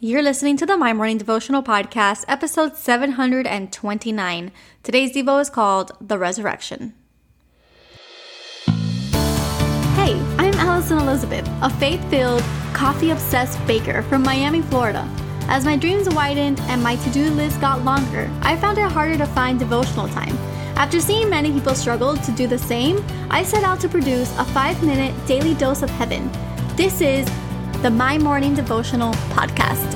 You're listening to the My Morning Devotional Podcast, episode 729. Today's Devo is called The Resurrection. Hey, I'm Alison Elizabeth, a faith filled, coffee obsessed baker from Miami, Florida. As my dreams widened and my to do list got longer, I found it harder to find devotional time. After seeing many people struggle to do the same, I set out to produce a five minute daily dose of heaven. This is the My Morning Devotional Podcast.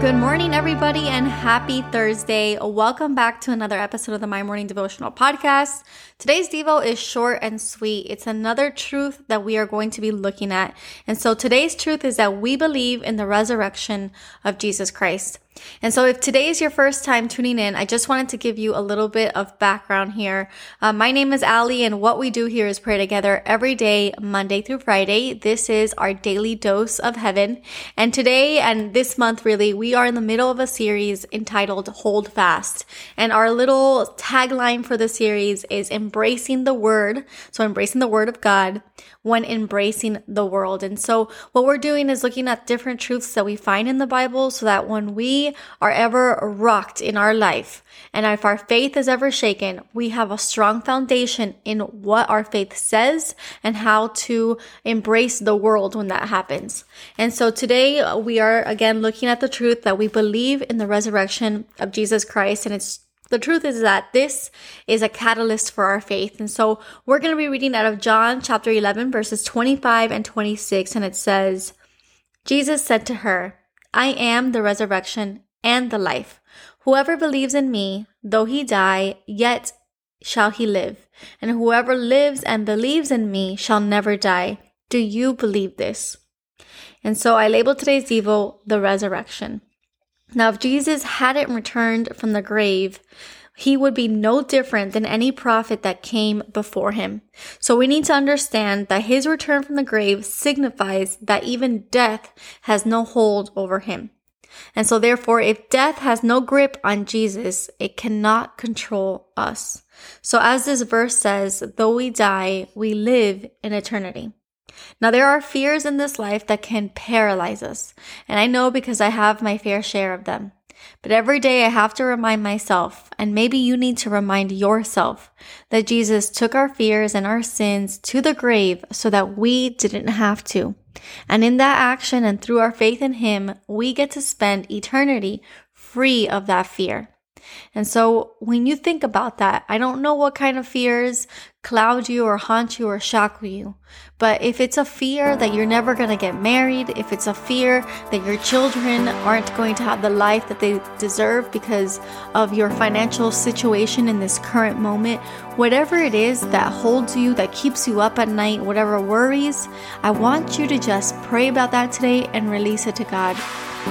Good morning, everybody, and happy Thursday. Welcome back to another episode of the My Morning Devotional Podcast. Today's Devo is short and sweet. It's another truth that we are going to be looking at. And so today's truth is that we believe in the resurrection of Jesus Christ. And so, if today is your first time tuning in, I just wanted to give you a little bit of background here. Uh, my name is Ali, and what we do here is pray together every day, Monday through Friday. This is our daily dose of heaven. And today and this month, really, we are in the middle of a series entitled Hold Fast. And our little tagline for the series is embracing the word. So, embracing the word of God when embracing the world. And so, what we're doing is looking at different truths that we find in the Bible so that when we are ever rocked in our life and if our faith is ever shaken, we have a strong foundation in what our faith says and how to embrace the world when that happens. And so today uh, we are again looking at the truth that we believe in the resurrection of Jesus Christ and it's the truth is that this is a catalyst for our faith. And so we're going to be reading out of John chapter 11, verses 25 and 26. And it says, Jesus said to her, I am the resurrection and the life. Whoever believes in me, though he die, yet shall he live. And whoever lives and believes in me shall never die. Do you believe this? And so I label today's Devo the resurrection. Now, if Jesus hadn't returned from the grave, he would be no different than any prophet that came before him. So we need to understand that his return from the grave signifies that even death has no hold over him. And so therefore, if death has no grip on Jesus, it cannot control us. So as this verse says, though we die, we live in eternity. Now, there are fears in this life that can paralyze us. And I know because I have my fair share of them. But every day I have to remind myself, and maybe you need to remind yourself, that Jesus took our fears and our sins to the grave so that we didn't have to. And in that action and through our faith in Him, we get to spend eternity free of that fear. And so when you think about that, I don't know what kind of fears cloud you or haunt you or shackle you. But if it's a fear that you're never going to get married, if it's a fear that your children aren't going to have the life that they deserve because of your financial situation in this current moment, whatever it is that holds you, that keeps you up at night, whatever worries, I want you to just pray about that today and release it to God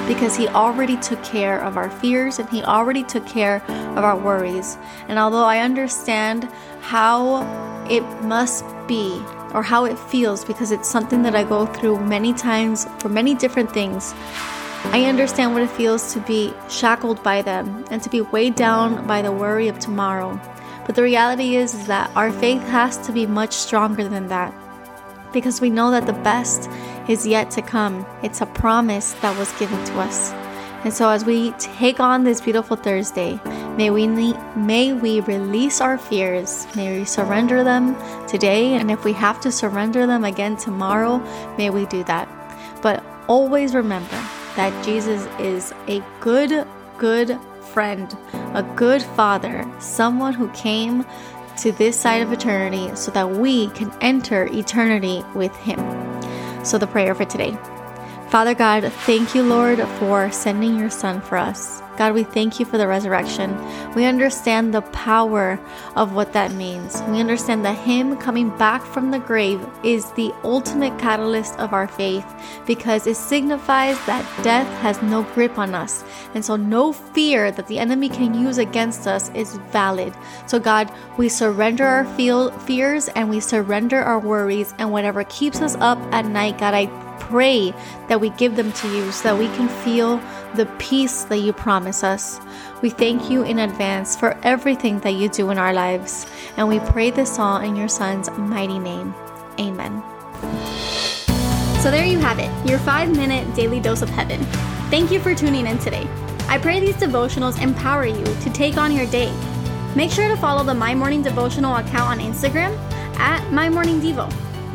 because He already took care of our fears and He already took care of our worries. And although I understand how it must be or how it feels because it's something that I go through many times for many different things. I understand what it feels to be shackled by them and to be weighed down by the worry of tomorrow. But the reality is, is that our faith has to be much stronger than that because we know that the best is yet to come. It's a promise that was given to us. And so as we take on this beautiful Thursday, may we may we release our fears. May we surrender them today and if we have to surrender them again tomorrow, may we do that. But always remember that Jesus is a good good friend, a good father, someone who came to this side of eternity so that we can enter eternity with Him. So, the prayer for today. Father God, thank you, Lord, for sending your Son for us. God, we thank you for the resurrection. We understand the power of what that means. We understand that Him coming back from the grave is the ultimate catalyst of our faith because it signifies that death has no grip on us. And so, no fear that the enemy can use against us is valid. So, God, we surrender our fears and we surrender our worries and whatever keeps us up at night. God, I pray that we give them to you so that we can feel the peace that you promise us. We thank you in advance for everything that you do in our lives, and we pray this all in your Son's mighty name. Amen. So there you have it, your five minute daily dose of heaven. Thank you for tuning in today. I pray these devotionals empower you to take on your day. Make sure to follow the My Morning Devotional account on Instagram at My Morning Devo.